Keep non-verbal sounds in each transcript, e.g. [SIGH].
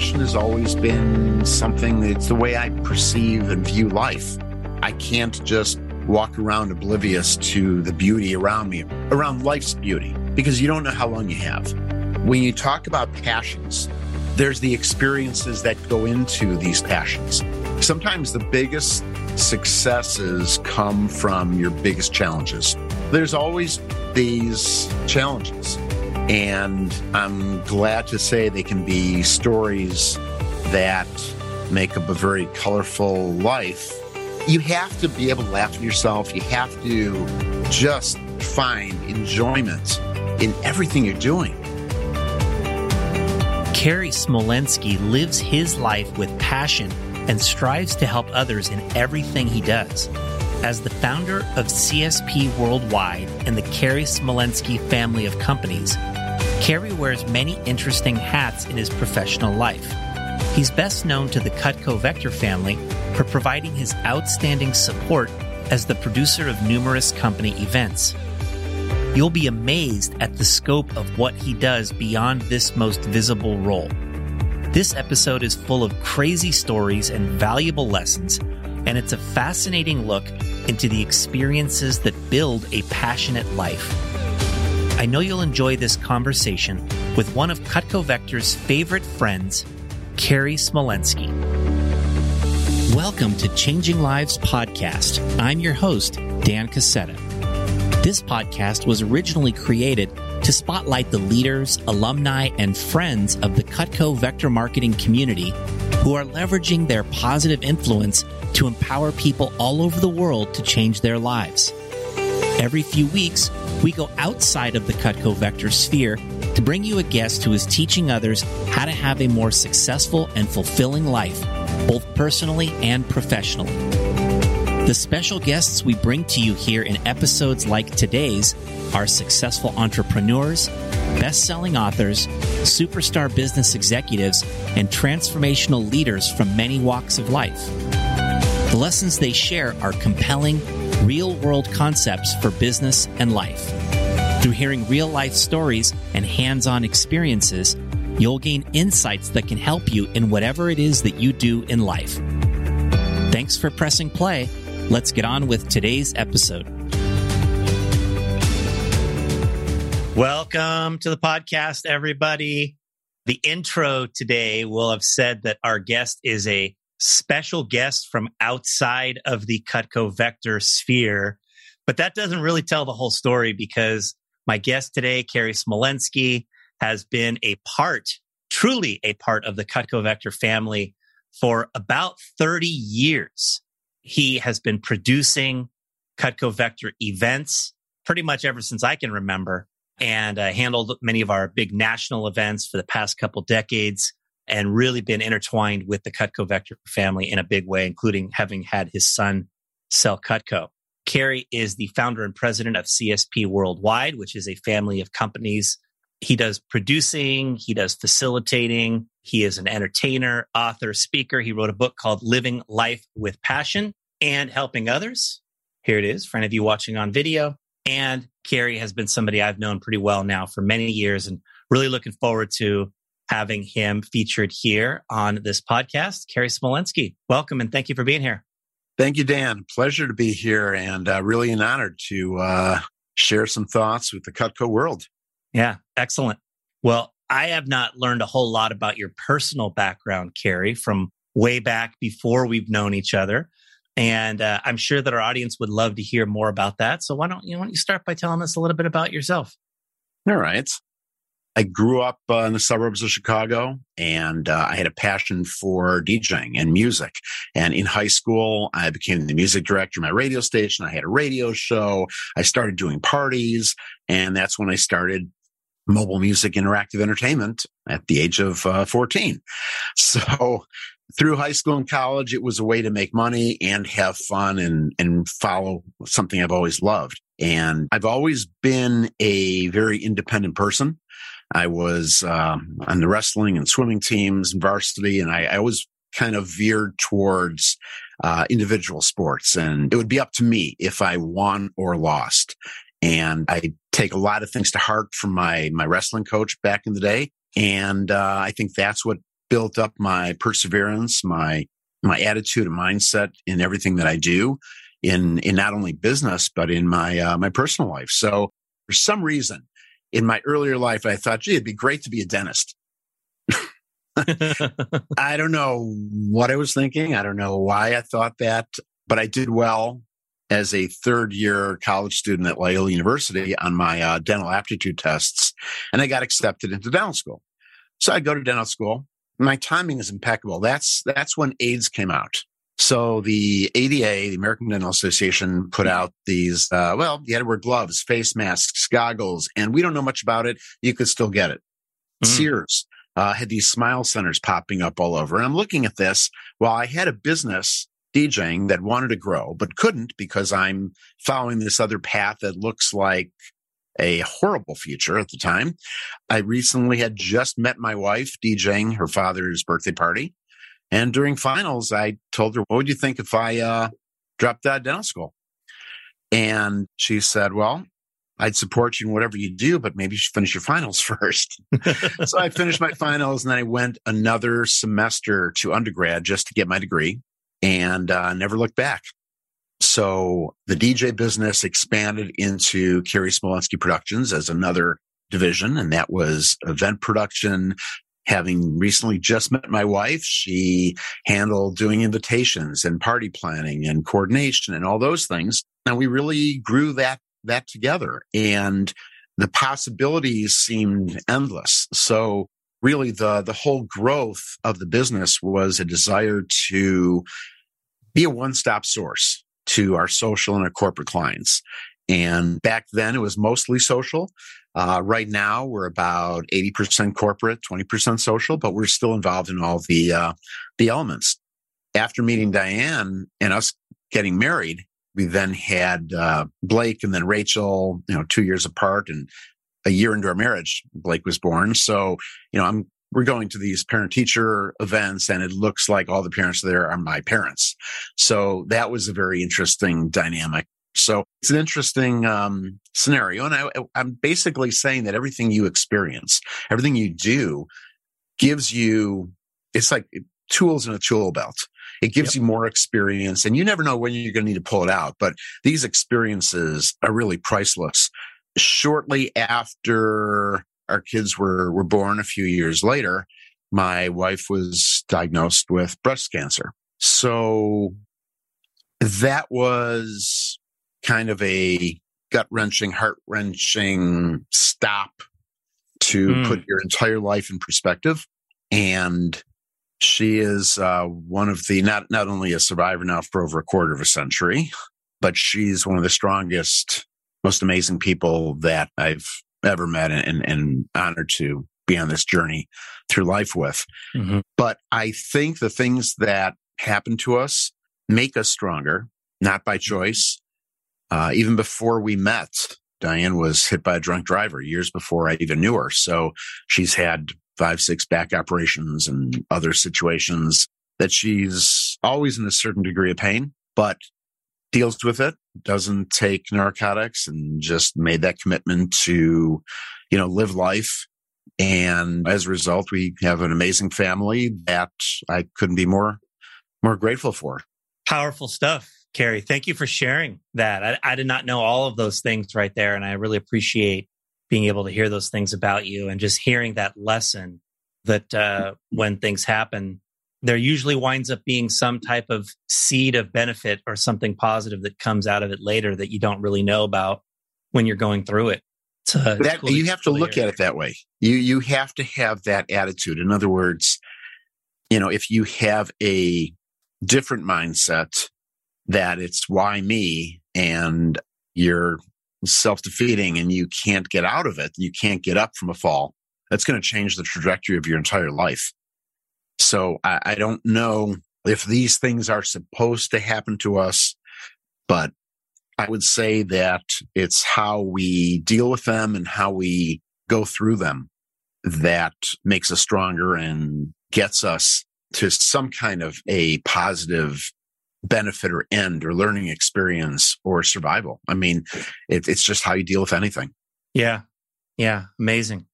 passion has always been something that's the way I perceive and view life. I can't just walk around oblivious to the beauty around me, around life's beauty, because you don't know how long you have. When you talk about passions, there's the experiences that go into these passions. Sometimes the biggest successes come from your biggest challenges. There's always these challenges. And I'm glad to say they can be stories that make up a very colorful life. You have to be able to laugh at yourself. You have to just find enjoyment in everything you're doing. Cary Smolensky lives his life with passion and strives to help others in everything he does. As the founder of CSP Worldwide and the Cary Smolensky family of companies, Cary wears many interesting hats in his professional life. He's best known to the Cutco Vector family for providing his outstanding support as the producer of numerous company events. You'll be amazed at the scope of what he does beyond this most visible role. This episode is full of crazy stories and valuable lessons, and it's a fascinating look into the experiences that build a passionate life. I know you'll enjoy this conversation with one of Cutco Vector's favorite friends, Cary Smolensky. Welcome to Changing Lives Podcast. I'm your host, Dan Cassetta. This podcast was originally created to spotlight the leaders, alumni, and friends of the Cutco Vector marketing community who are leveraging their positive influence to empower people all over the world to change their lives. Every few weeks, we go outside of the Cutco Vector sphere to bring you a guest who is teaching others how to have a more successful and fulfilling life, both personally and professionally. The special guests we bring to you here in episodes like today's are successful entrepreneurs, best selling authors, superstar business executives, and transformational leaders from many walks of life. The lessons they share are compelling, real world concepts for business and life. Through hearing real life stories and hands on experiences, you'll gain insights that can help you in whatever it is that you do in life. Thanks for pressing play. Let's get on with today's episode. Welcome to the podcast, everybody. The intro today will have said that our guest is a special guest from outside of the Cutco Vector sphere, but that doesn't really tell the whole story because my guest today, Cary Smolensky, has been a part, truly a part of the Cutco Vector family for about 30 years. He has been producing Cutco Vector events pretty much ever since I can remember and uh, handled many of our big national events for the past couple decades and really been intertwined with the Cutco Vector family in a big way, including having had his son sell Cutco. Cary is the founder and president of CSP Worldwide, which is a family of companies. He does producing, he does facilitating, he is an entertainer, author, speaker. He wrote a book called Living Life with Passion and Helping Others. Here it is for any of you watching on video. And Cary has been somebody I've known pretty well now for many years and really looking forward to having him featured here on this podcast. Cary Smolensky, welcome and thank you for being here. Thank you, Dan. Pleasure to be here and uh, really an honor to uh, share some thoughts with the Cutco world. Yeah, excellent. Well, I have not learned a whole lot about your personal background, Cary, from way back before we've known each other. And uh, I'm sure that our audience would love to hear more about that. So why don't you, why don't you start by telling us a little bit about yourself? All right. I grew up uh, in the suburbs of Chicago and uh, I had a passion for DJing and music. And in high school, I became the music director of my radio station. I had a radio show. I started doing parties and that's when I started mobile music interactive entertainment at the age of uh, 14. [LAUGHS] So through high school and college, it was a way to make money and have fun and, and follow something I've always loved. And I've always been a very independent person. I was um, on the wrestling and swimming teams varsity, and I, I always kind of veered towards uh, individual sports. And it would be up to me if I won or lost. And I take a lot of things to heart from my my wrestling coach back in the day. And uh, I think that's what built up my perseverance, my my attitude and mindset in everything that I do in in not only business but in my uh, my personal life. So for some reason in my earlier life I thought, gee, it'd be great to be a dentist. [LAUGHS] I don't know what I was thinking. I don't know why I thought that, but I did well as a third year college student at Loyola University on my uh, dental aptitude tests, and I got accepted into dental school. So I go to dental school. My timing is impeccable. That's that's when AIDS came out. So the ADA, the American Dental Association, put out these. Uh, well, you had to wear gloves, face masks, goggles, and we don't know much about it. You could still get it. Mm. Sears uh, had these smile centers popping up all over. And I'm looking at this while I had a business DJing that wanted to grow, but couldn't because I'm following this other path that looks like a horrible future at the time. I recently had just met my wife DJing her father's birthday party. And during finals, I told her, what would you think if I uh, dropped out of dental school? And she said, well, I'd support you in whatever you do, but maybe you should finish your finals [LAUGHS] first. so I finished my finals and then I went another semester to undergrad just to get my degree and uh, never looked back. So the DJ business expanded into Cary Smolensky Productions as another division, and that was event production. Having recently just met my wife, she handled doing invitations and party planning and coordination and all those things. And we really grew that that together and the possibilities seemed endless. So really the, the whole growth of the business was a desire to be a one-stop source to our social and our corporate clients. And back then it was mostly social. Uh, right now we're about 80% corporate, 20% social, but we're still involved in all the, uh, the elements. After meeting Diane and us getting married, we then had uh, Blake and then Rachel, you know, two years apart, and a year into our marriage, Blake was born. So, you know, I'm we're going to these parent teacher events, and it looks like all the parents there are my parents. So that was a very interesting dynamic. So it's an interesting um, scenario, and I, I'm basically saying that everything you experience, everything you do, gives you it's like tools in a tool belt. It gives yep. you more experience and you never know when you're going to need to pull it out. But these experiences are really priceless. Shortly after our kids were, were born a few years later, my wife was diagnosed with breast cancer. So that was kind of a gut wrenching, heart wrenching stop to mm. put your entire life in perspective. And she is uh, one of the not not only a survivor now for over a quarter of a century, but she's one of the strongest, most amazing people that I've ever met and, and honored to be on this journey through life with. Mm-hmm. But I think the things that happen to us make us stronger, not by choice. Uh, even before we met, Diane was hit by a drunk driver years before I even knew her. So she's had five, six back operations and other situations that she's always in a certain degree of pain, but deals with it, doesn't take narcotics and just made that commitment to, you know, live life. And as a result, we have an amazing family that I couldn't be more, more grateful for. Powerful stuff. Cary, thank you for sharing that. I, I did not know all of those things right there. And I really appreciate being able to hear those things about you and just hearing that lesson that uh, when things happen, there usually winds up being some type of seed of benefit or something positive that comes out of it later that you don't really know about when you're going through it. Uh, that, cool you have to look at it that way. You you have to have that attitude. In other words, you know, if you have a different mindset that it's why me and you're self defeating and you can't get out of it. You can't get up from a fall. That's going to change the trajectory of your entire life. So I, I don't know if these things are supposed to happen to us, but I would say that it's how we deal with them and how we go through them that makes us stronger and gets us to some kind of a positive benefit or end or learning experience or survival. I mean, it, it's just how you deal with anything. Yeah. Yeah. Amazing.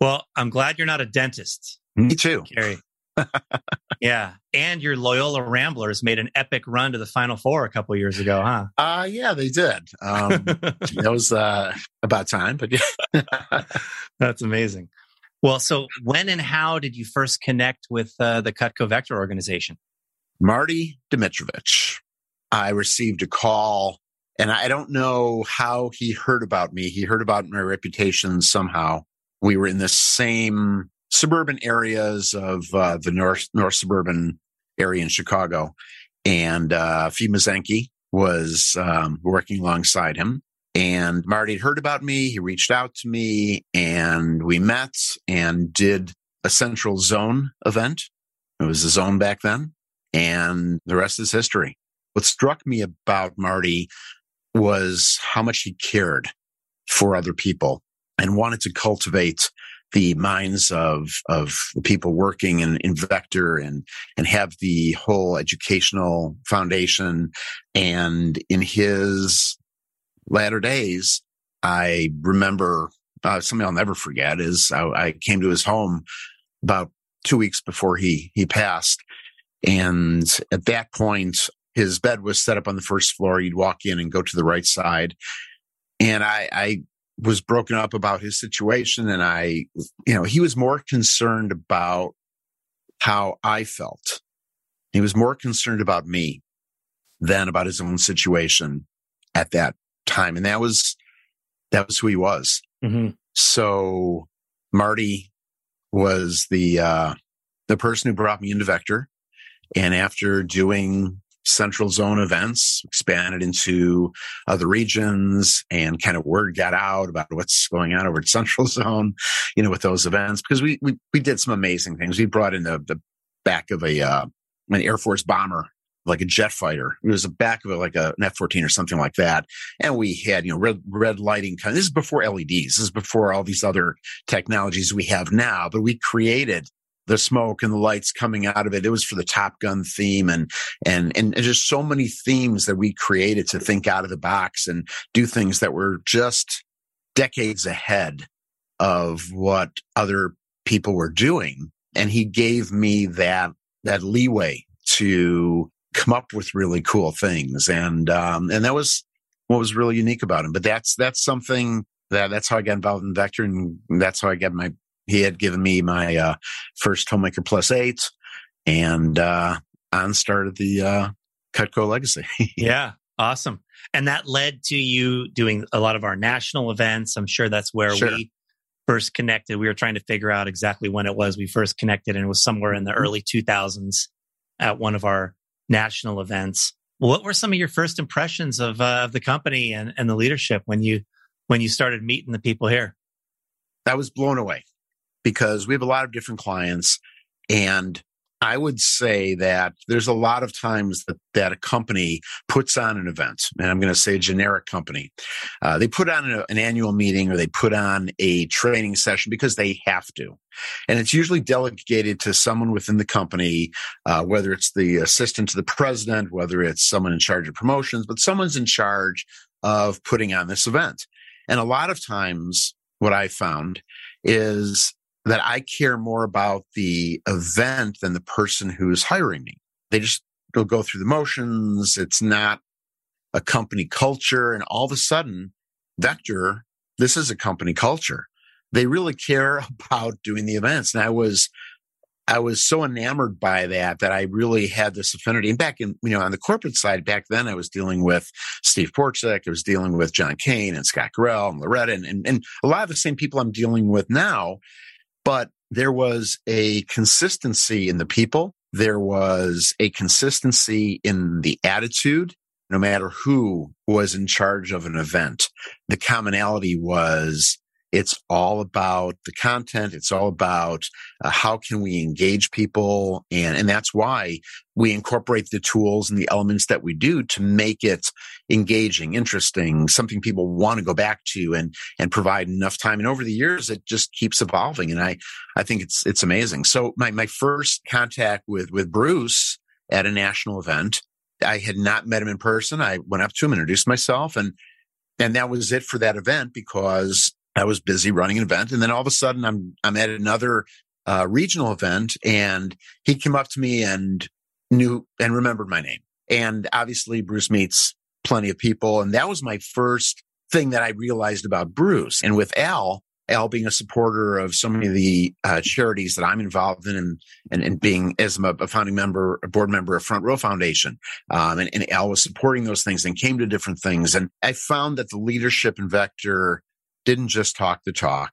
Well, I'm glad you're not a dentist. Me too. Cary. [LAUGHS] yeah. And your Loyola Ramblers made an epic run to the Final Four a couple years ago, huh? Uh, yeah, they did. Um, [LAUGHS] that was uh, about time, but yeah. [LAUGHS] That's amazing. Well, so when and how did you first connect with uh, the Cutco Vector organization? Marty Dimitrovich. I received a call and I don't know how he heard about me. He heard about my reputation somehow. We were in the same suburban areas of uh, the north north suburban area in Chicago, and uh, Fee Mazenki was um, working alongside him. And Marty had heard about me. He reached out to me, and we met and did a Central Zone event. It was a zone back then, and the rest is history. What struck me about Marty was how much he cared for other people and wanted to cultivate the minds of of people working in, in Vector and and have the whole educational foundation. And in his latter days, I remember uh, something I'll never forget is I, I came to his home about two weeks before he he passed, and at that point, his bed was set up on the first floor. You'd walk in and go to the right side. And I, I was broken up about his situation. And I, you know, he was more concerned about how I felt. He was more concerned about me than about his own situation at that time. And that was, that was who he was. Mm-hmm. So Marty was the, uh, the person who brought me into Vector. And after doing central zone events, expanded into other regions and kind of word got out about what's going on over at [LAUGHS] central zone, you know, with those events, because we, we, we did some amazing things. We brought in the, the back of a, uh, an Air Force bomber like a jet fighter. It was the back of it, like a, an F-14 or something like that. And we had, you know, red, red lighting. This is before LEDs. This is before all these other technologies we have now, but we created the smoke and the lights coming out of it. It was for the Top Gun theme and, and, and just so many themes that we created to think out of the box and do things that were just decades ahead of what other people were doing. And he gave me that, that leeway to come up with really cool things. And, um, and that was what was really unique about him. But that's, that's something that, that's how I got involved in Vector. And that's how I got my he had given me my uh, first Homemaker Plus eight, and uh, on started the uh, Cutco legacy. [LAUGHS] yeah, awesome. And that led to you doing a lot of our national events. I'm sure that's where sure. we first connected. We were trying to figure out exactly when it was we first connected, and it was somewhere in the mm-hmm. early 2000s at one of our national events. What were some of your first impressions of, uh, of the company and, and the leadership when you when you started meeting the people here? I was blown away because we have a lot of different clients and I would say that there's a lot of times that, that a company puts on an event, and I'm going to say a generic company. Uh, they put on a, an annual meeting or they put on a training session because they have to. And it's usually delegated to someone within the company, uh, whether it's the assistant to the president, whether it's someone in charge of promotions, but someone's in charge of putting on this event. And a lot of times, what I found is that I care more about the event than the person who's hiring me. They just go go through the motions. It's not a company culture. And all of a sudden, Vector, this is a company culture. They really care [LAUGHS] about doing the events. And I was, I was so enamored by that that I really had this affinity. And back in, you know, on the corporate side, back then I was dealing with Steve Porczyk, I was dealing with John Kane and Scott Garrell and Loretta and, and, and a lot of the same people I'm dealing with now but there was a consistency in the people. There was a consistency in the attitude, no matter who was in charge of an event. The commonality was it's all about the content. It's all about uh, how can we engage people. And, and that's why we incorporate the tools and the elements that we do to make it engaging, interesting, something people want to go back to and, and provide enough time. And over the years, it just keeps evolving. And I, I think it's, it's amazing. So my, my first contact with, with Bruce at a national event, I had not met him in person. I went up to him, introduced myself and and that was it for that event because I was busy running an event. And then all of a sudden I'm, I'm at another uh, regional event and he came up to me and knew and remembered my name. And obviously Bruce meets plenty of people. And that was my first thing that I realized about Bruce. And with Al, Al being a supporter of so many of the uh, charities that I'm involved in and, and, and being as a, founding member, a board member of Front Row Foundation. Um, and, and Al was supporting those things and came to different things. And I found that the leadership in Vector didn't just talk the talk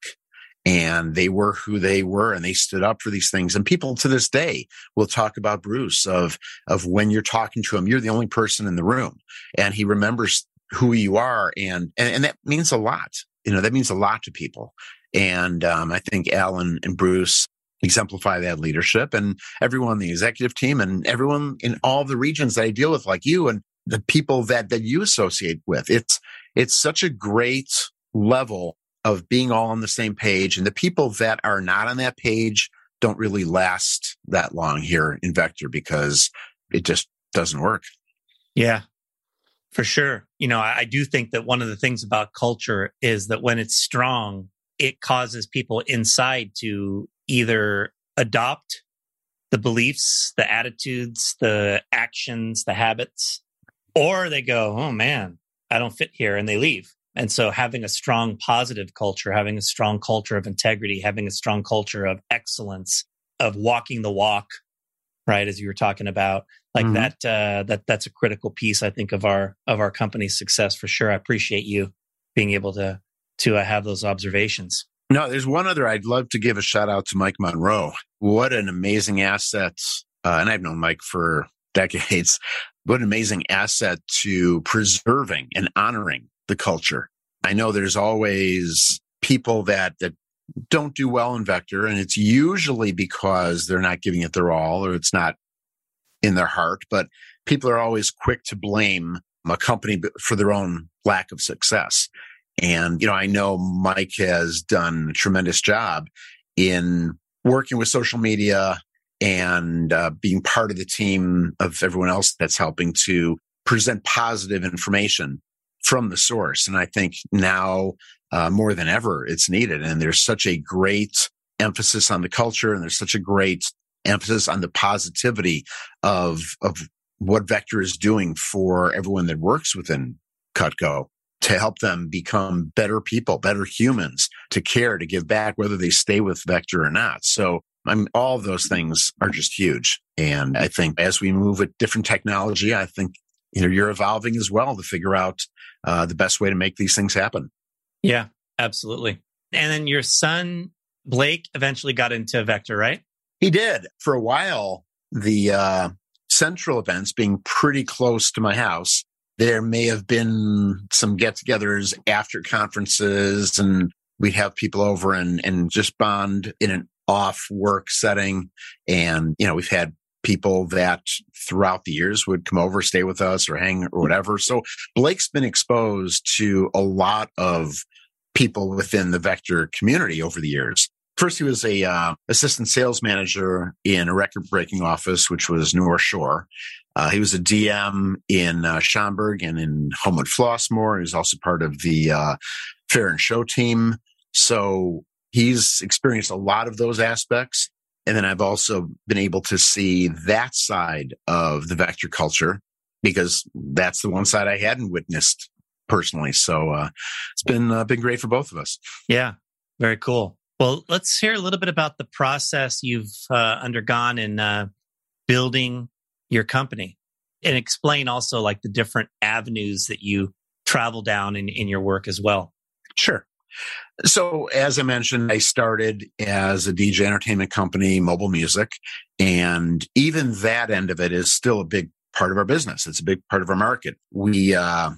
and they were who they were and they stood up for these things. And people to this day will talk about Bruce of, of when you're talking to him, you're the only person in the room and he remembers who you are. And, and, and that means a lot. You know, that means a lot to people. And, um, I think Alan and Bruce exemplify that leadership and everyone on the executive team and everyone in all the regions that I deal with, like you and the people that, that you associate with. It's, it's such a great level of being all on the same page. And the people that are not on that page don't really last that long here in Vector because it just doesn't work. Yeah, for sure. You know, I, I do think that one of the things about culture is that when it's strong, it causes people inside to either adopt the beliefs, the attitudes, the actions, the habits, or they go, oh man, I don't fit here and they leave. And so having a strong positive culture, having a strong culture of integrity, having a strong culture of excellence, of walking the walk, right? As you were talking about, like mm-hmm. that, uh, that, that's a critical piece, I think, of our, of our company's success for sure. I appreciate you being able to, to uh, have those observations. No, there's one other I'd love to give a shout out to Mike Monroe. What an amazing asset. Uh, and I've known Mike for [LAUGHS] decades. What an amazing asset to preserving and honoring the culture. I know there's always people that, that don't do well in Vector, and it's usually because they're not giving it their all or it's not in their heart. But people are always quick to blame a company for their own lack of success. And, you know, I know Mike has done a tremendous job in working with social media and uh, being part of the team of everyone else that's helping to present positive information from the source. And I think now uh, more than ever, it's needed. And there's such a great emphasis on the culture and there's such a great emphasis on the positivity of, of what Vector is doing for everyone that works within Cutco to help them become better people, better humans, to care, to give back, whether they stay with Vector or not. So I mean, all those things are just huge. And I think as we move with different technology, I think you know you're evolving as well to figure out uh, the best way to make these things happen. Yeah, absolutely. And then your son Blake eventually got into Vector, right? He did for a while. The uh, central events being pretty close to my house, there may have been some get-togethers after conferences, and we'd have people over and and just bond in an off work setting. And you know, we've had people that throughout the years would come over, stay with us or hang or whatever. So Blake's been exposed to a lot of people within the Vector community over the years. First, he was a uh, assistant sales manager in a record breaking office, which was North Shore. Uh, he was a DM in uh, Schaumburg and in Homewood Flossmoor. He was also part of the uh, fair and show team. So he's experienced a lot of those aspects. And then I've also been able to see that side of the vector culture because that's the one side I hadn't witnessed personally. So uh, it's been uh, been great for both of us. Yeah, very cool. Well, let's hear a little bit about the process you've uh, undergone in uh, building your company, and explain also like the different avenues that you travel down in, in your work as well. Sure. So, as I mentioned, I started as a DJ entertainment company, mobile music, and even that end of it is still a big part of our business. It's a big part of our market. We, uh,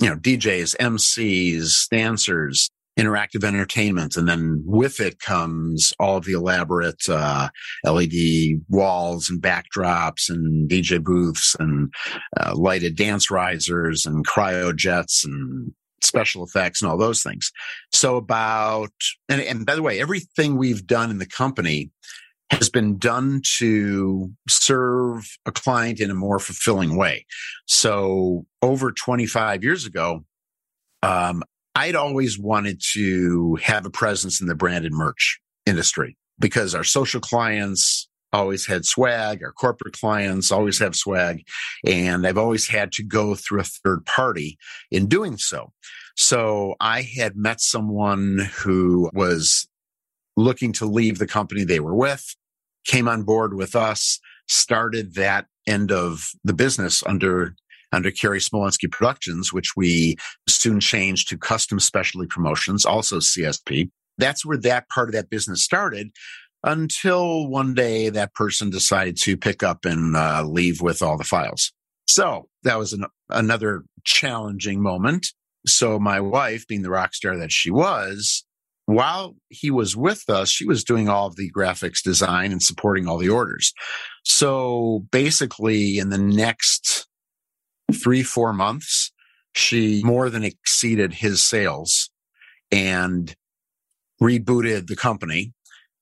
you know, DJs, MCs, dancers, interactive entertainment, and then with it comes all of the elaborate uh, LED walls and backdrops and DJ booths and uh, lighted dance risers and cryo jets and special effects and all those things. So about, and, and by the way, everything we've done in the company has been done to serve a client in a more fulfilling way. So over 25 years ago, um, I'd always wanted to have a presence in the branded merch industry. because our social clients always had swag, our corporate clients always have swag, and I've always had to go through a third party in doing so. So I had met someone who was looking to leave the company they were with, came on board with us, started that end of the business under under Cary Smolensky Productions, which we soon changed to Custom Specialty Promotions, also CSP. That's where that part of that business started until one day that person decided to pick up and uh, leave with all the files. So that was an, another challenging moment. So my wife, being the rock star that she was, while he was with us, she was doing all of the graphics design and supporting all the orders. So basically in the next three, four months, she more than exceeded his sales and rebooted the company.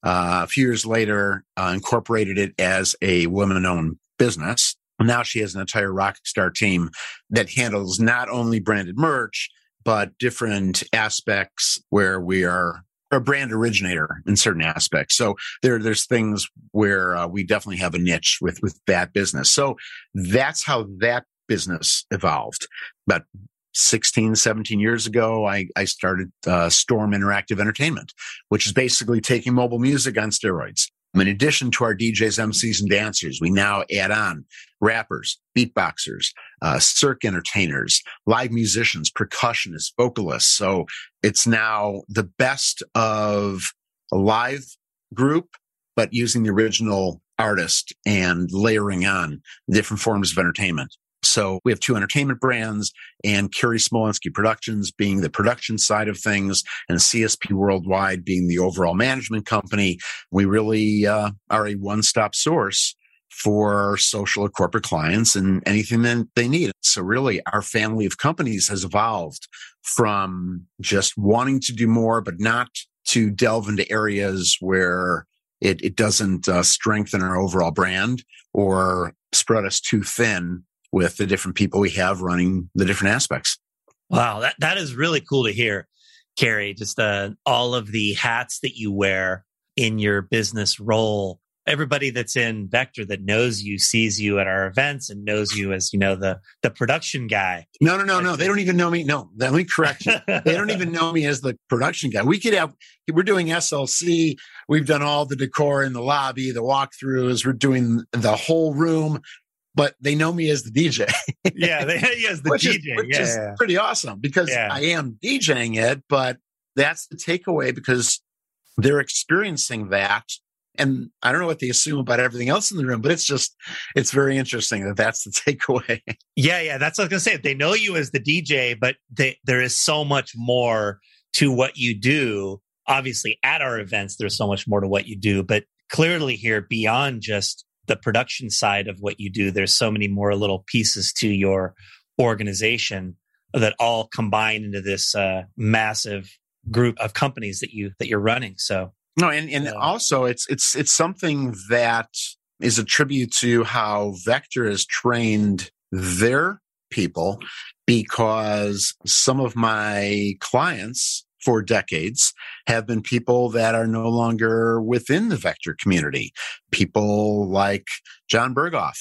Uh, a few years later, uh, incorporated it as a woman owned business. Now she has an entire Rockstar team that handles not only branded merch, but different aspects where we are a brand originator in certain aspects. So there, there's things where uh, we definitely have a niche with, with that business. So that's how that business evolved. About 16, 17 years ago, I, I started uh, Storm Interactive Entertainment, which is basically taking mobile music on steroids. In addition to our DJs, MCs, and dancers, we now add on rappers, beatboxers, uh, entertainers, live musicians, percussionists, vocalists. So it's now the best of a live group, but using the original artist and layering on different forms of entertainment. So we have two entertainment brands and Cary Smolensky Productions being the production side of things and CSP Worldwide being the overall management company. We really uh, are a one-stop source for social or corporate clients and anything that they need. So really our family of companies has evolved from just wanting to do more, but not to delve into areas where it, it doesn't uh, strengthen our overall brand or spread us too thin with the different people we have running the different aspects. Wow, that, that is really cool to hear, Cary. Just uh, all of the hats that you wear in your business role. Everybody that's in Vector that knows you sees you at our events and knows you as you know the the production guy. No, no, no, no. They don't even know me. No, let me correct you. [LAUGHS] they don't even know me as the production guy. We could have. We're doing SLC. We've done all the decor in the lobby, the walkthroughs. We're doing the whole room but they know me as the DJ. yeah, they, yes, the which DJ, is, which yeah, is yeah. pretty awesome because Yeah. I am DJing it, but that's the takeaway because they're experiencing that. And I don't know what they assume about everything else in the room, but it's just, it's very interesting that that's the [LAUGHS] takeaway. Yeah, yeah, that's what I was gonna say. They know you as the DJ, but they, there is so much more to what you do. Obviously, at our events, there's so much more to what you do, but clearly here, beyond just the production side of what you do, there's so many more little pieces to your organization that all combine into this uh, massive group of companies that you that you're running. So No, and, and Yeah. also it's, it's, it's something that is a tribute to how Vector has trained their people because some of my clients for decades have been people that are no longer within the Vector community. People like Jon Berghoff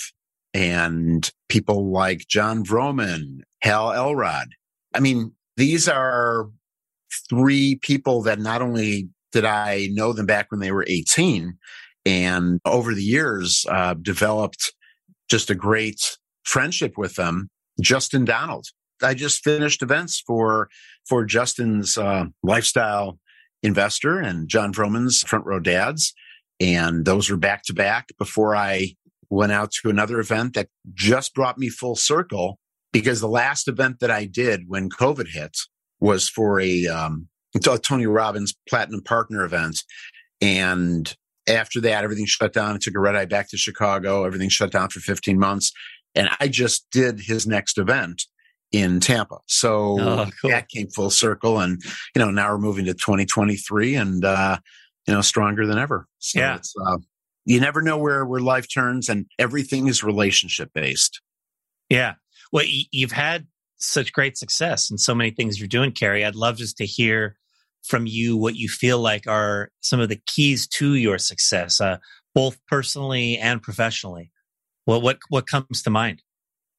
and people like Jon Vroman, Hal Elrod. I mean, these are three people that not only did I know them back when they were 18 and over the years, uh, developed just a great friendship with them. Justin Donald. I just finished events for, for Justin's, uh, lifestyle investor and Jon Vroman's front row dads. And those were back to back before I went out to another event that just brought me full circle because the last event that I did when COVID hit was for a, um, a Tony Robbins Platinum Partner event. And after that, everything shut down. I took a red eye back to Chicago. Everything shut down for 15 months. And I just did his next event in Tampa. So Oh, cool. that came full circle. And, you know, now we're moving to 2023 and, uh, you know, stronger than ever. So Yeah. it's, uh, you never know where, where life turns and everything is relationship based. Yeah. Well, y- you've had such great success and so many things you're doing, Cary. I'd love just to hear from you what you feel like are some of the keys to your success, uh, both personally and professionally. Well, what what comes to mind?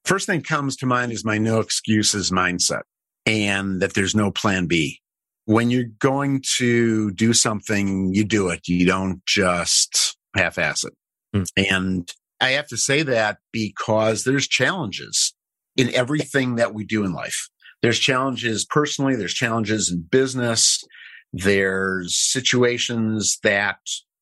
First thing comes to mind is my no excuses mindset and that there's no plan B. When you're going to do something, you do it. You don't just half ass it. Mm. And I have to say that because there's challenges in everything that we do in life. There's challenges personally. There's challenges in business. There's situations that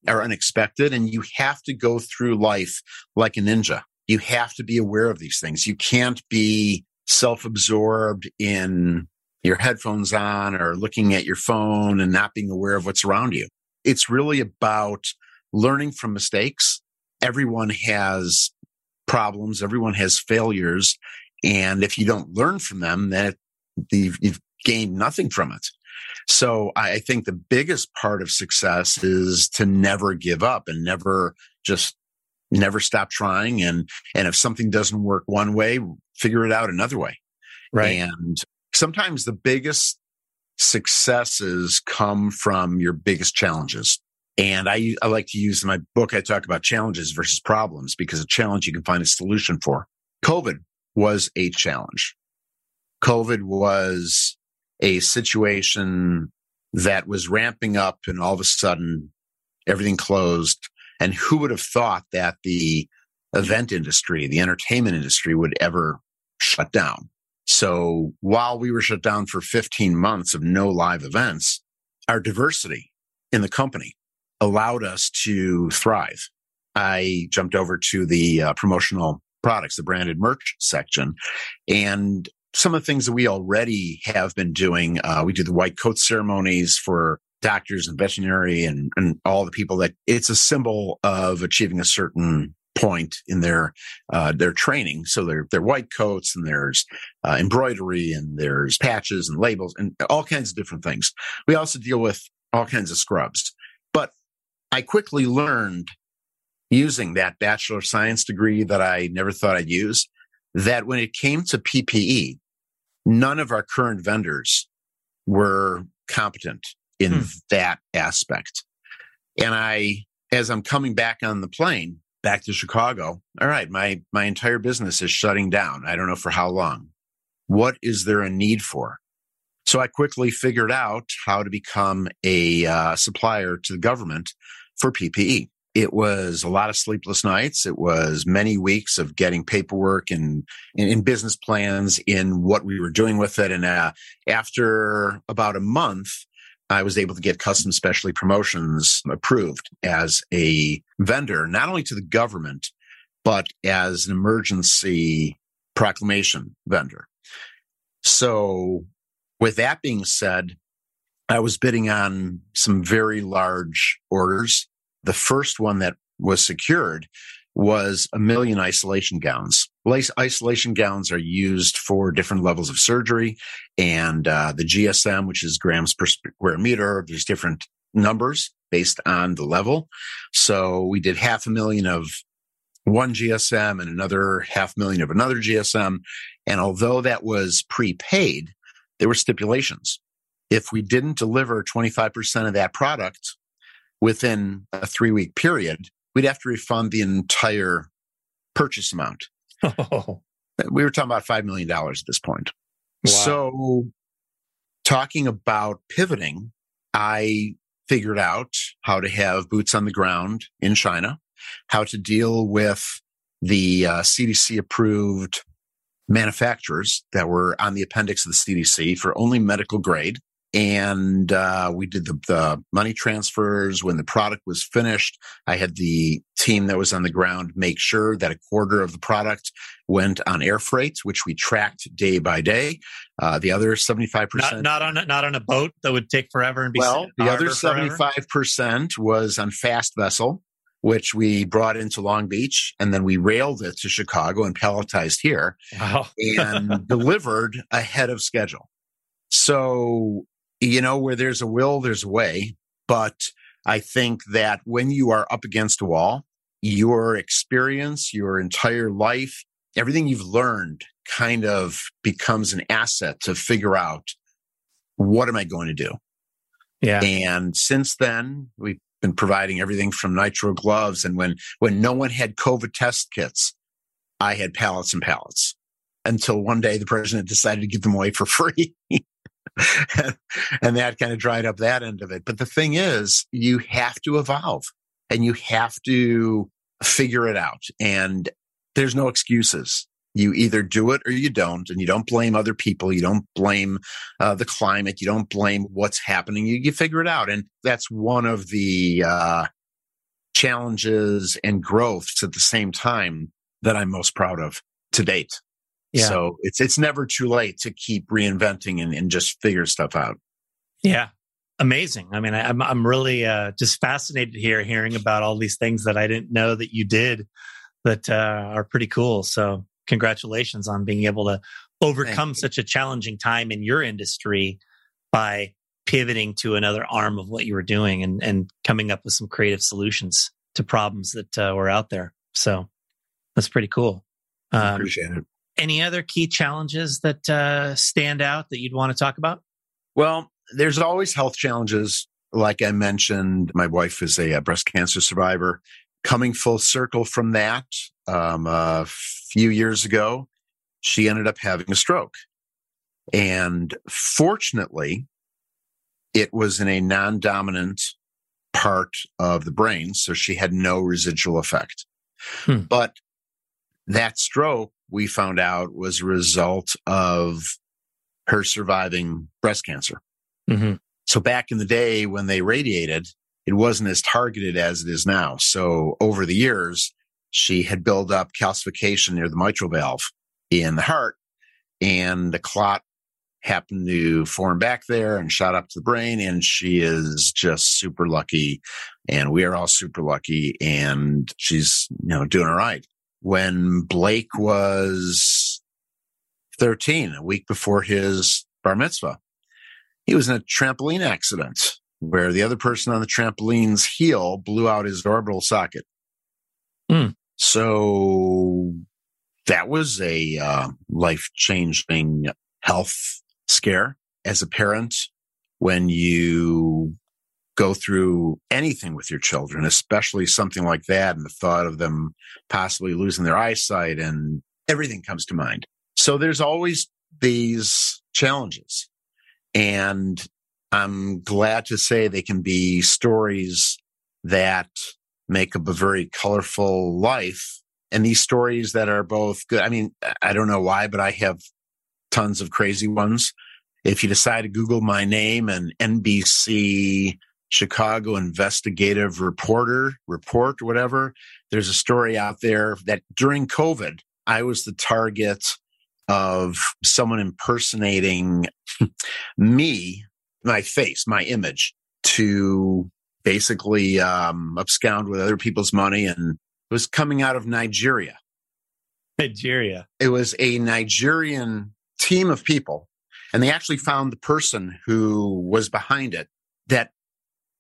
are unexpected and you have to go through life like a ninja. You have to be aware of these things. You can't be self-absorbed in your headphones on or looking at your phone and not being aware of what's around you. It's really about learning from mistakes. Everyone has problems. Everyone has failures. And if you don't learn from them, then you've, you've gained nothing from it. So I think the biggest part of success is to never give up and never just never stop trying. And, and if something doesn't work one way, figure it out another way. Right. And sometimes the biggest successes come from your biggest challenges. And I, I like to use in my book, I talk about challenges versus problems because a challenge you can find a solution for. COVID was a challenge. COVID was a situation that was ramping up and all of a sudden everything closed. And who would have thought that the event industry, the entertainment industry would ever shut down? So while we were shut down for 15 months of no live events, our diversity in the company allowed us to thrive. I jumped over to the uh, promotional products, the branded merch section, and some of the things that we already have been doing. Uh, we do the white coat ceremonies for doctors and veterinary and, and all the people that it's a symbol of achieving a certain point in their uh, their training. So they're they're white coats and there's uh, embroidery and there's patches and labels and all kinds of different things. We also deal with all kinds of scrubs. But I quickly learned using that bachelor of science degree that I never thought I'd use that when it came to PPE, none of our current vendors were competent in hmm. that aspect. And I, as I'm coming back on the plane back to Chicago, all right, my, my entire business is shutting down. I don't know for how long. What is there a need for? So I quickly figured out how to become a uh, supplier to the government for PPE. It was a lot of sleepless nights. It was many weeks of getting paperwork and in business plans in what we were doing with it. And uh, after about a month, I was able to get custom specialty promotions approved as a vendor, not only to the government, but as an emergency proclamation vendor. So with that being said, I was bidding on some very large orders the first one that was secured was a million isolation gowns. Isolation gowns are used for different levels of surgery and uh, the GSM, which is grams per square meter. There's different numbers based on the level. So we did half a million of one GSM and another half million of another GSM. And although that was prepaid, there were stipulations. If we didn't deliver 25% of that product within a three week period, we'd have to refund the entire purchase amount. Oh. We were talking about $5 million at this point. Wow. So, talking about pivoting, I figured out how to have boots on the ground in China, how to deal with the uh, CDC approved manufacturers that were on the appendix of the CDC for only medical grade and uh, we did the, the, money transfers when the product was finished i had the team that was on the ground make sure that a quarter of the product went on air freight which we tracked day by day uh, the other 75% not, not, on a, not on a boat that would take forever and be well the other 75% forever? was on fast vessel which we brought into Long Beach and then we railed it to Chicago and palletized here wow. and [LAUGHS] delivered ahead of schedule. So you know, where there's a will, there's a way. But I think that when you are up against a wall, your experience, your entire life, everything you've learned kind of becomes an asset to figure out what am I going to do? Yeah. And since then, we've been providing everything from nitro gloves. And when, when no one had COVID test kits, I had pallets and pallets until one day the president decided to give them away for free. [LAUGHS] [LAUGHS] and that kind of dried up that end of it. But the thing is, you have to evolve and you have to figure it out. And there's no excuses. You either do it or you don't, and you don't blame other people. You don't blame uh, the climate. You don't blame what's happening. You, you figure it out. And that's one of the uh, challenges and growths at the same time that I'm most proud of to date. Yeah. So it's it's never too late to keep reinventing and, and just figure stuff out. Yeah. Amazing. I mean, I, am I'm really uh, just fascinated here hearing about all these things that I didn't know that you did that uh, are pretty cool. So congratulations on being able to overcome such a challenging time in your industry by pivoting to another arm of what you were doing and, and coming up with some creative solutions to problems that uh, were out there. So that's pretty cool. Um, appreciate it. Any other key challenges that uh, stand out that you'd want to talk about? Well, there's always health challenges. Like I mentioned, my wife is a, a breast cancer survivor. Coming full circle from that, um, a few years ago, she ended up having a stroke. And fortunately, it was in a non dominant part of the brain. So she had no residual effect. Hmm. But that stroke we found out was a result of her surviving breast cancer. Mm-hmm. So back in the day when they radiated, it wasn't as targeted as it is now. So over the years, she had built up calcification near the mitral valve in the heart and the clot happened to form back there and shot up to the brain. And she is just super lucky. And we are all super lucky. And she's, you know, doing all right when Blake was 13, a week before his bar mitzvah. He was in a trampoline accident where the other person on the trampoline's heel blew out his orbital socket. Mm. So that was a uh, life changing health scare as a parent when you go through anything with your children, especially something like that, and the thought of them possibly losing their eyesight and everything comes to mind. So there's always these challenges. And I'm glad to say they can be stories that make up a very colorful life. And these stories that are both good. I mean, I don't know why, but I have tons of crazy ones. If you decide to Google my name and NBC Chicago investigative reporter report, whatever. There's a story out there that during COVID, I was the target of someone impersonating [LAUGHS] me, my face, my image to basically um, abscond with other people's money and it was coming out of Nigeria. Nigeria. It was a Nigerian team of people and they actually found the person who was behind it that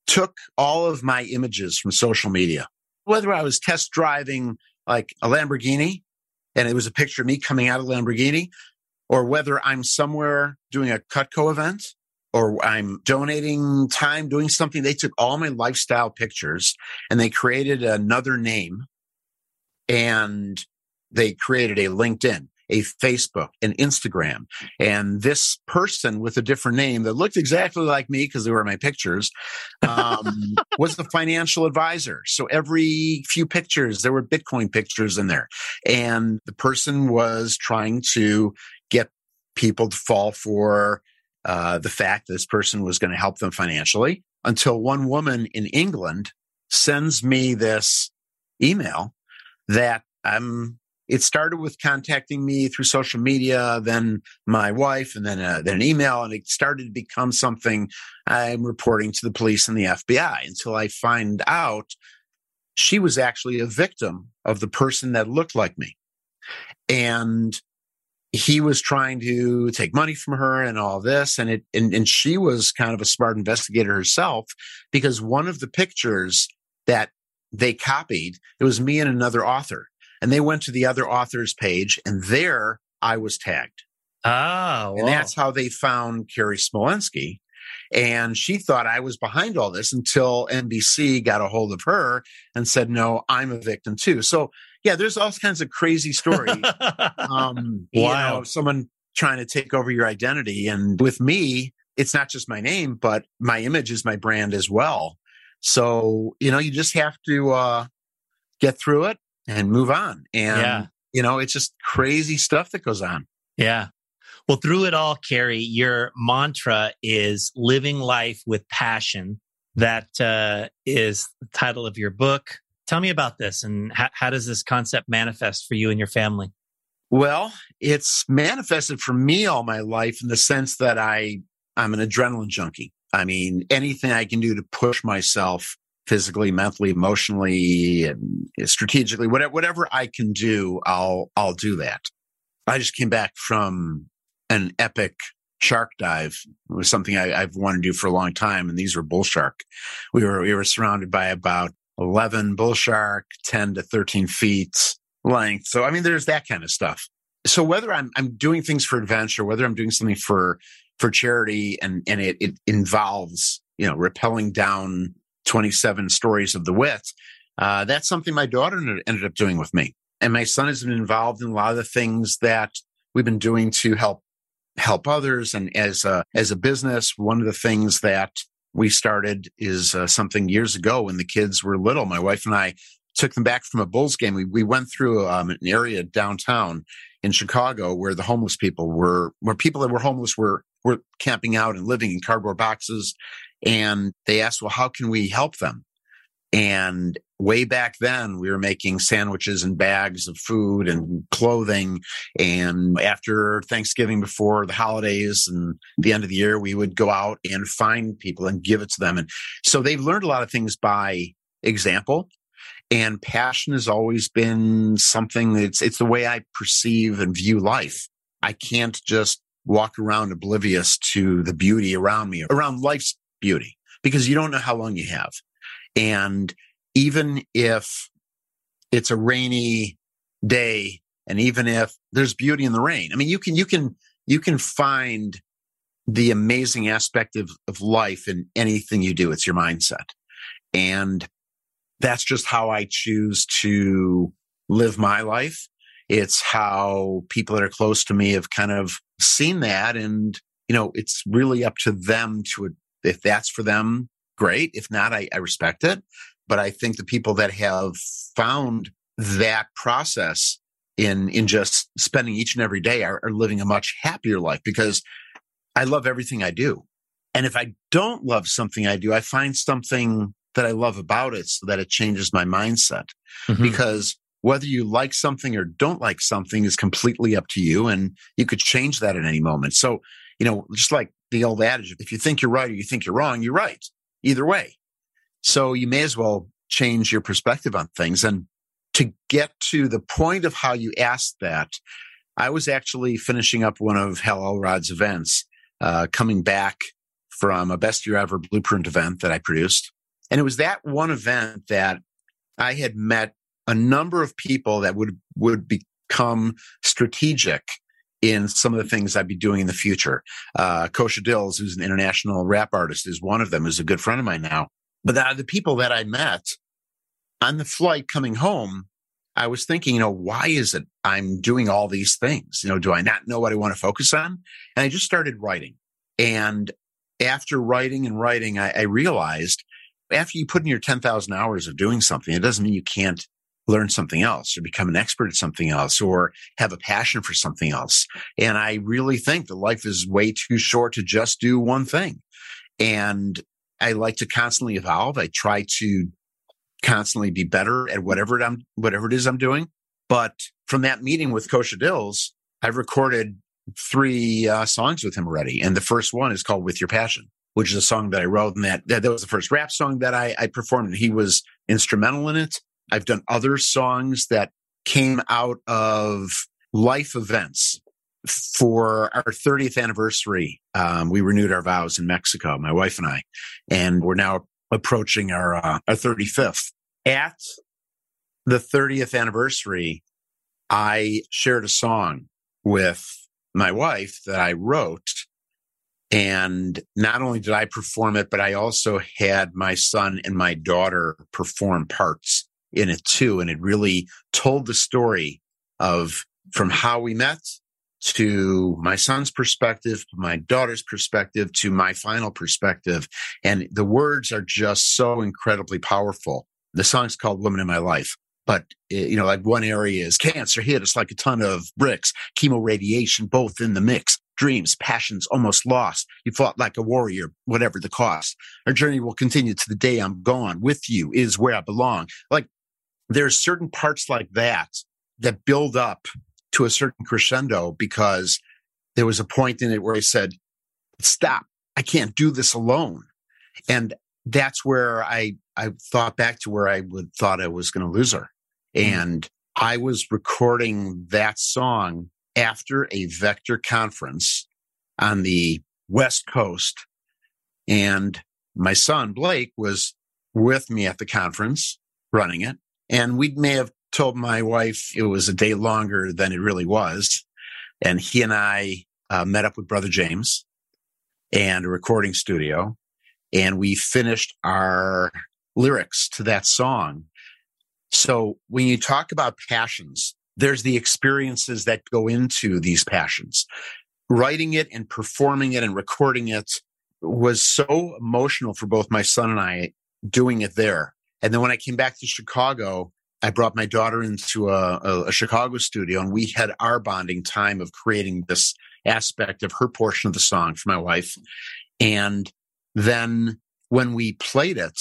took all of my images from social media, whether I was test driving like a Lamborghini and it was a picture of me coming out of Lamborghini, or whether I'm somewhere doing a Cutco event or I'm donating time doing something. They took all my lifestyle pictures and they created another name and they created a LinkedIn a Facebook, an Instagram. And this person with a different name that looked exactly like me because they were my pictures um, [LAUGHS] was the financial advisor. So every few pictures, there were Bitcoin pictures in there. And the person was trying to get people to fall for uh, the fact that this person was going to help them financially until one woman in England sends me this email that I'm it started with contacting me through social media, then my wife, and then, uh, then an email, and it started to become something I'm reporting to the police and the FBI until I find out she was actually a victim of the person that looked like me. And he was trying to take money from her and all this. And it, and, and she was kind of a smart investigator herself because one of the pictures that they copied, it was me and another author and they went to the other author's page and there I was tagged. Ah, and that's how they found Cary Smolensky. And she thought I was behind all this until NBC got a hold of her and said, no, I'm a victim too. So yeah, there's all kinds of crazy stories. [LAUGHS] um, wow. You know, someone trying to take over your identity. And with me, it's not just my name, but my image is my brand as well. So, you know, you just have to, uh, get through it and move on. And, yeah. you know, it's just crazy stuff that goes on. Yeah. Well, through it all, Cary, your mantra is living life with passion. That uh, is the title of your book. Tell me about this and how, how does this concept manifest for you and your family? Well, it's manifested for me all my life in the sense that I I'm an adrenaline junkie. I mean, anything I can do to push myself physically, mentally, emotionally, and strategically, whatever whatever I can do, I'll I'll do that. I just came back from an epic shark dive. It was something I, have wanted to do for a long time, and these were bull shark. We were we were surrounded by about eleven bull shark, ten to thirteen feet length. So I mean, there's that kind of stuff. So whether I'm I'm doing things for adventure, whether I'm doing something for for charity, and and it it involves you know rappelling down 27 stories of the wit. Uh, that's something my daughter ended up doing with me. And my son has been involved in a lot of the things that we've been doing to help help others. And as a, as a business, one of the things that we started is uh, something years ago when the kids were little. My wife and I took them back from a Bulls game. We, we went through um, an area downtown in Chicago where the homeless people were, where people that were homeless were, were camping out and living in cardboard boxes. And they asked, well, how can we help them? And way back then, we were making sandwiches and bags of food and clothing. And after Thanksgiving, before the holidays and the end of the year, we would go out and find people and give it to them. And so they've learned a lot of things by example. And passion has always been something that's, it's the way I perceive and view life. I can't just walk around oblivious to the beauty around me, around life's beauty, because you don't know how long you have. And even if it's a rainy day and even if there's beauty in the rain, I mean, you can, you can, you can find the amazing aspect of, of life in anything you do. It's your mindset. And that's just how I choose to live my life. It's how people that are close to me have kind of seen that. And, you know, it's really up to them to, if that's for them, great. If not, I, I respect it. But I think the people that have found that process in, in just spending each and every day are, are living a much happier life because I love everything I do. And if I don't love something I do, I find something that I love about it so that it changes my mindset. Mm-hmm. Because whether you like something or don't like something is completely up to you. And you could change that at any moment. So, you know, just like the old adage, if you think you're right or you think you're wrong, you're right either way. So you may as well change your perspective on things. And to get to the point of how you asked that, I was actually finishing up one of Hal Elrod's events, uh, coming back from a best year ever blueprint event that I produced. And it was that one event that I had met a number of people that would, would become strategic in some of the things I'd be doing in the future. Uh, Kosha Dillz, who's an international rap artist, is one of them, who's a good friend of mine now. But the, the people that I met on the flight coming home, I was thinking, you know, why is it I'm doing all these things? You know, do I not know what I want to focus on? And I just started writing. And after writing and writing, I, I realized after you put in your 10,000 hours of doing something, it doesn't mean you can't learn something else or become an expert at something else or have a passion for something else. And I really think that life is way too short to just do one thing. And I like to constantly evolve. I try to constantly be better at whatever I'm, whatever it is I'm doing. But from that meeting with Kosha Dillz, I've recorded three uh, songs with him already. And the first one is called With Your Passion, which is a song that I wrote and that, that, that was the first rap song that I, I performed. And he was instrumental in it. I've done other songs that came out of life events. For our 30th anniversary, um, we renewed our vows in Mexico, my wife and I, and we're now approaching our, uh, our 35th. At the 30th anniversary, I shared a song with my wife that I wrote And not only did I perform it, but I also had my son and my daughter perform parts in it too. And it really told the story of from how we met to my son's perspective, my daughter's perspective, to my final perspective. And the words are just so incredibly powerful. The song's called Woman in My Life. But, eh, you know, like one area is cancer hit us like a ton of bricks, chemo radiation, both in the mix, dreams, passions almost lost. You fought like a warrior, whatever the cost. Our journey will continue to the day I'm gone. With you is where I belong. Like there's certain parts like that that build up to a certain crescendo because there was a point in it where I said, stop. I can't do this alone. And that's where I, I thought back to where I would thought I was going to lose her. Mm-hmm. And I was recording that song after a vector conference on the West Coast. And my son Blake was with me at the conference running it. And we may have told my wife it was a day longer than it really was. And he and I uh, met up with Brother James and a recording studio. And we finished our lyrics to that song. So when you talk about passions, there's the experiences that go into these passions. Writing it and performing it and recording it was so emotional for both my son and I doing it there. And then when I came back to Chicago, I brought my daughter into a, a, a, Chicago studio and we had our bonding time of creating this aspect of her portion of the song for my wife. And then when we played it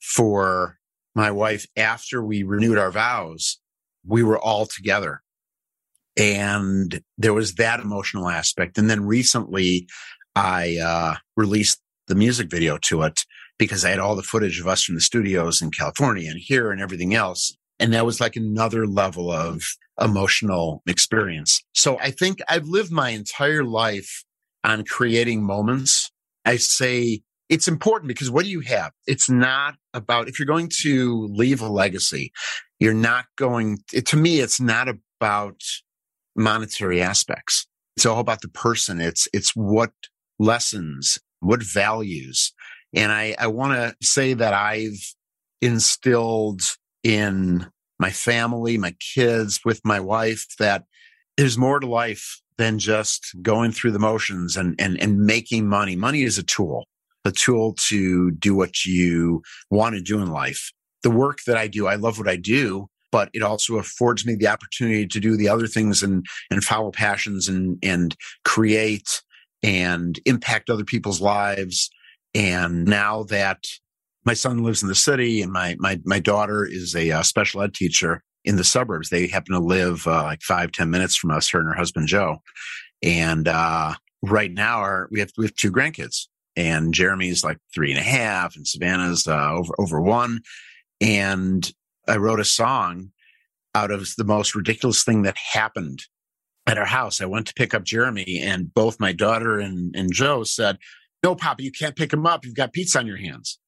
for my wife after we renewed our vows, we were all together. And there was that emotional aspect. And then recently I uh, released the music video to it because I had all the footage of us from the studios in California and here and everything else. And that was like another level of emotional experience. So I think I've lived my entire life on creating moments. I say it's important because what do you have? It's not about, if you're going to leave a legacy, you're not going, it, to me, it's not about monetary aspects. It's all about the person. It's, it's what lessons, what values, and I, I want to say that I've instilled in my family, my kids, with my wife, that there's more to life than just going through the motions and, and, and making money. Money is a tool, a tool to do what you want to do in life. The work that I do, I love what I do, but it also affords me the opportunity to do the other things and, and follow passions and, and create and impact other people's lives and now that my son lives in the city and my, my, my daughter is a uh, special ed teacher in the suburbs, they happen to live uh, like five ten minutes from us, her and her husband, Joe. And, uh, right now our, we have, we have two grandkids and Jeremy's like three and a half and Savannah's, uh, over, over one. And I wrote a song out of the most ridiculous thing that happened at our house. I went to pick up Jeremy and both my daughter and, and Joe said, no, Papa, you can't pick them up. You've got pizza on your hands.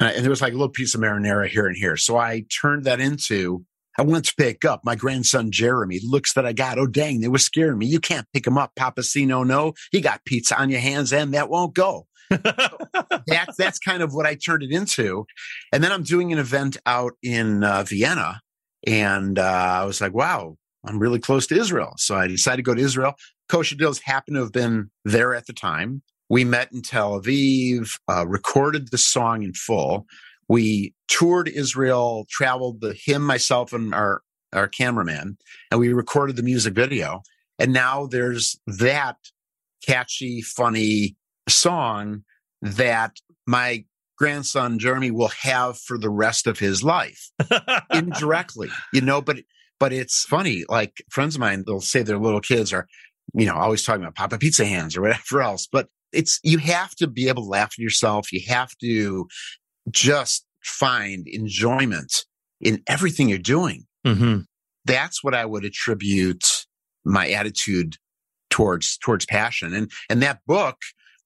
Uh, and there was like a little piece of marinara here and here. So I turned that into, I went to pick up my grandson, Jeremy, looks that I got. Oh, dang, they were scaring me. You can't pick him up. Papa see, no, no. You got pizza on your hands and that won't go. [LAUGHS] that's, that's kind of what I turned it into. And then I'm doing an event out in uh, Vienna. And uh, I was like, wow, I'm really close to Israel. So I decided to go to Israel. Kosha Dillz happened to have been there at the time. We met in Tel Aviv, uh, recorded the song in full. We toured Israel, traveled the him, myself, and our our cameraman, and we recorded the music video. And now there's that catchy, funny song that my grandson Jeremy will have for the rest of his life [LAUGHS] indirectly, you know, but but it's funny. Like friends of mine, they'll say their little kids are, you know, always talking about Papa Pizza Hands or whatever else. But it's, you have to be able to laugh at yourself. You have to just find enjoyment in everything you're doing. Mm-hmm. That's what I would attribute my attitude towards, towards passion. And, and that book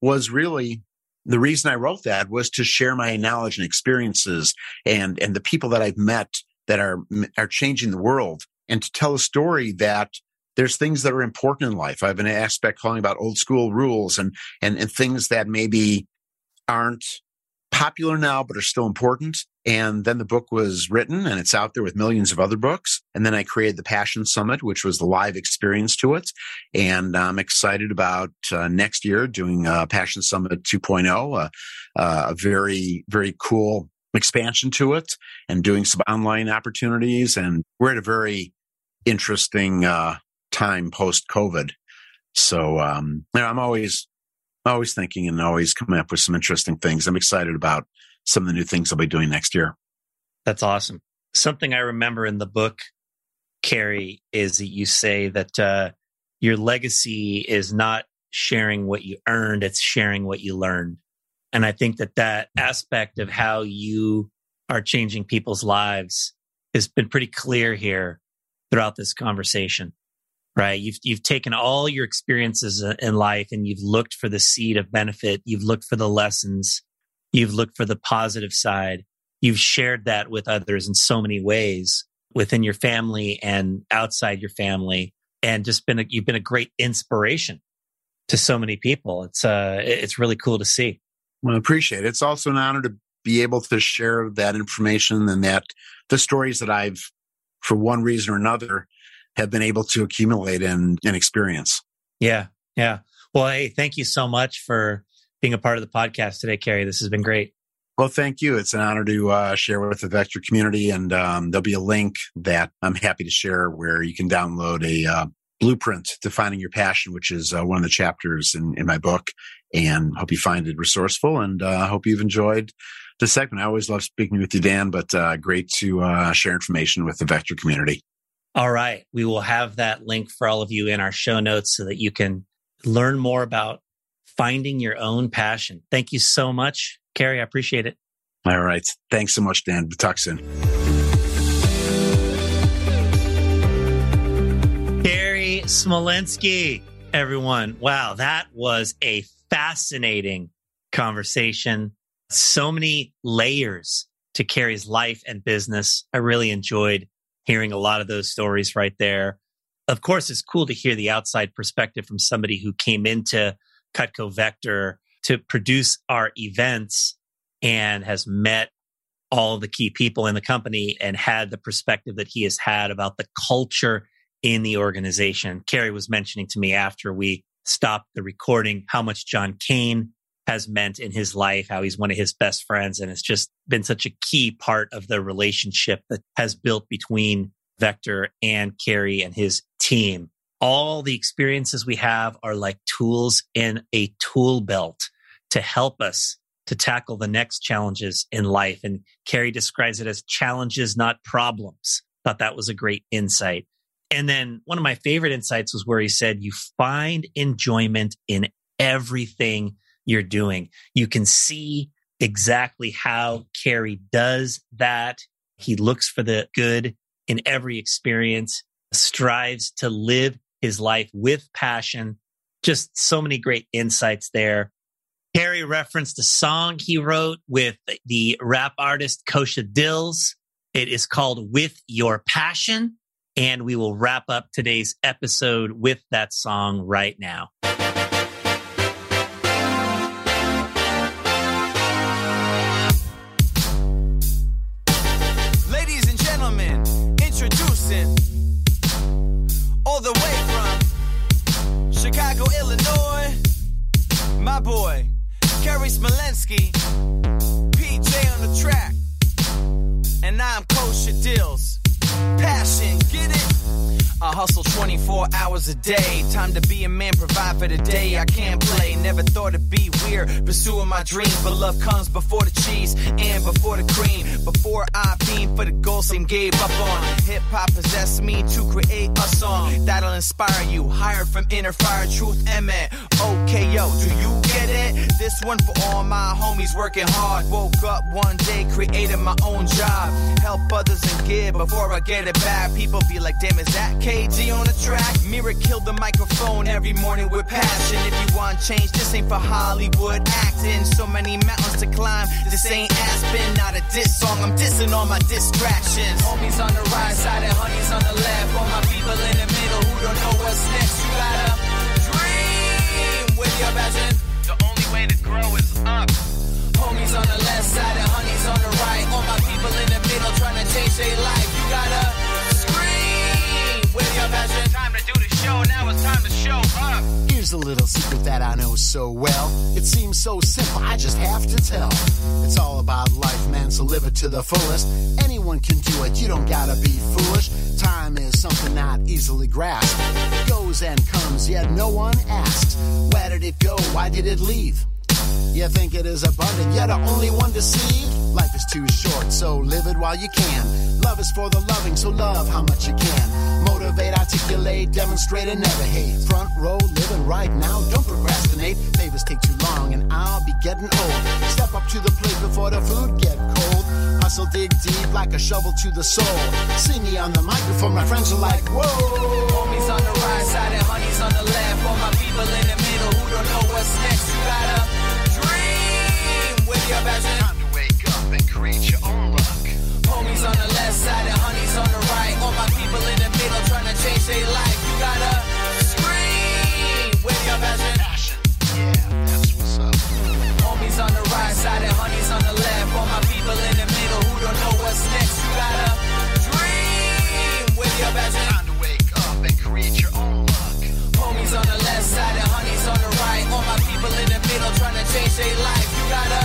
was really the reason I wrote that was to share my knowledge and experiences and, and the people that I've met that are, are changing the world and to tell a story that there's things that are important in life. I have an aspect calling about old school rules and, and, and things that maybe aren't popular now, but are still important. And then the book was written and it's out there with millions of other books. And then I created the Passion Summit, which was the live experience to it. And I'm excited about uh, next year doing uh, Passion Summit 2.0, uh, uh, a very, very cool expansion to it and doing some online opportunities. And we're at a very interesting uh, time post COVID. So, um, I'm always always thinking and always coming up with some interesting things. I'm excited about some of the new things I'll be doing next year. That's awesome. Something I remember in the book, Cary, is that you say that uh, your legacy is not sharing what you earned, it's sharing what you learned. And I think that that aspect of how you are changing people's lives has been pretty clear here throughout this conversation right? You've, you've taken all your experiences in life and you've looked for the seed of benefit. You've looked for the lessons. You've looked for the positive side. You've shared that with others in so many ways within your family and outside your family and just been a, you've been a great inspiration to so many people. It's uh it's really cool to see. Well, I appreciate it. It's also an honor to be able to share that information and that the stories that I've for one reason or another have been able to accumulate and, and experience. Yeah. Yeah. Well, hey, thank you so much for being a part of the podcast today, Cary. This has been great. Well, thank you. It's an honor to uh, share with the Vector community. And um, there'll be a link that I'm happy to share where you can download a uh, blueprint defining your passion, which is uh, one of the chapters in, in my book. And hope you find it resourceful and uh, hope you've enjoyed the segment. I always love speaking with you, Dan, but uh, great to uh, share information with the Vector community. All right. We will have that link for all of you in our show notes so that you can learn more about finding your own passion. Thank you so much, Cary. I appreciate it. All right. Thanks so much, Dan. We'll talk soon. Cary Smolensky, everyone. Wow, that was a fascinating conversation. So many layers to Cary's life and business. I really enjoyed hearing a lot of those stories right there. Of course, it's cool to hear the outside perspective from somebody who came into Cutco Vector to produce our events and has met all the key people in the company and had the perspective that he has had about the culture in the organization. Cary was mentioning to me after we stopped the recording how much John Kane has meant in his life, how he's one of his best friends. And it's just been such a key part of the relationship that has built between Vector and Cary and his team. All the experiences we have are like tools in a tool belt to help us to tackle the next challenges in life. And Cary describes it as challenges, not problems. Thought that was a great insight. And then one of my favorite insights was where he said, you find enjoyment in everything you're doing. You can see exactly how Cary does that. He looks for the good in every experience, strives to live his life with passion. Just so many great insights there. Cary referenced a song he wrote with the rap artist Kosha Dillz. It is called With Your Passion. And we will wrap up today's episode with that song right now. Time to be a man, provide for the day. I can't play. Never thought it'd be weird pursuing my dreams. But love comes before the cheese and before the cream. Before I beam for the goal, same gave up on. Hip hop possessed me to create a song that'll inspire you. Hired from inner fire, truth, emet. Okay, yo, do you get it? This one for all my homies working hard. Woke up one day, created my own job. Help others and give before I get it back. People be like, damn, is that? KG on the track. Mirror killed the microphone every morning burning with passion. If you want change, this ain't for Hollywood acting. So many mountains to climb, this ain't Aspen. Not a diss song, I'm dissing all my distractions. Homies on the right side and honeys on the left. All my people in the middle who don't know what's next. You gotta dream with your vision. The only way to grow is up. Homies on the left side and honeys on the right. All my people in the middle trying to change their life. You gotta scream with your passion show. Now it's time to show up. Here's a little secret that I know so well. It seems so simple, I just have to tell. It's all about life, man, so live it to the fullest. Anyone can do it, you don't gotta be foolish. Time is something not easily grasped. It goes and comes, yet no one asks. Where did it go? Why did it leave? You think it is abundant, you're the only one deceived. Life is too short, so live it while you can. Love is for the loving, so love how much you can. Motivate, articulate, demonstrate, and never hate. Front row, living right now, don't procrastinate. Favors take too long, and I'll be getting old. Step up to the plate before the food get cold. Hustle, dig deep like a shovel to the soul. See me on the microphone, my friends are like, whoa. Homies on the right side and honeys on the left. All my people in the middle who don't know what's next. You gotta be a veteran. Time to wake up and create your own luck. Homies on the left side and honeys on the right. All my people in the middle trying to change their life. You gotta scream with your vision. Homies on the right side, and honeys on the left. All my people in the middle, who don't know what's next. You gotta dream with your vision. Time to wake up and create your own luck. Homies on the left side, and honeys on the right. All my people in the middle, tryna change their life. You gotta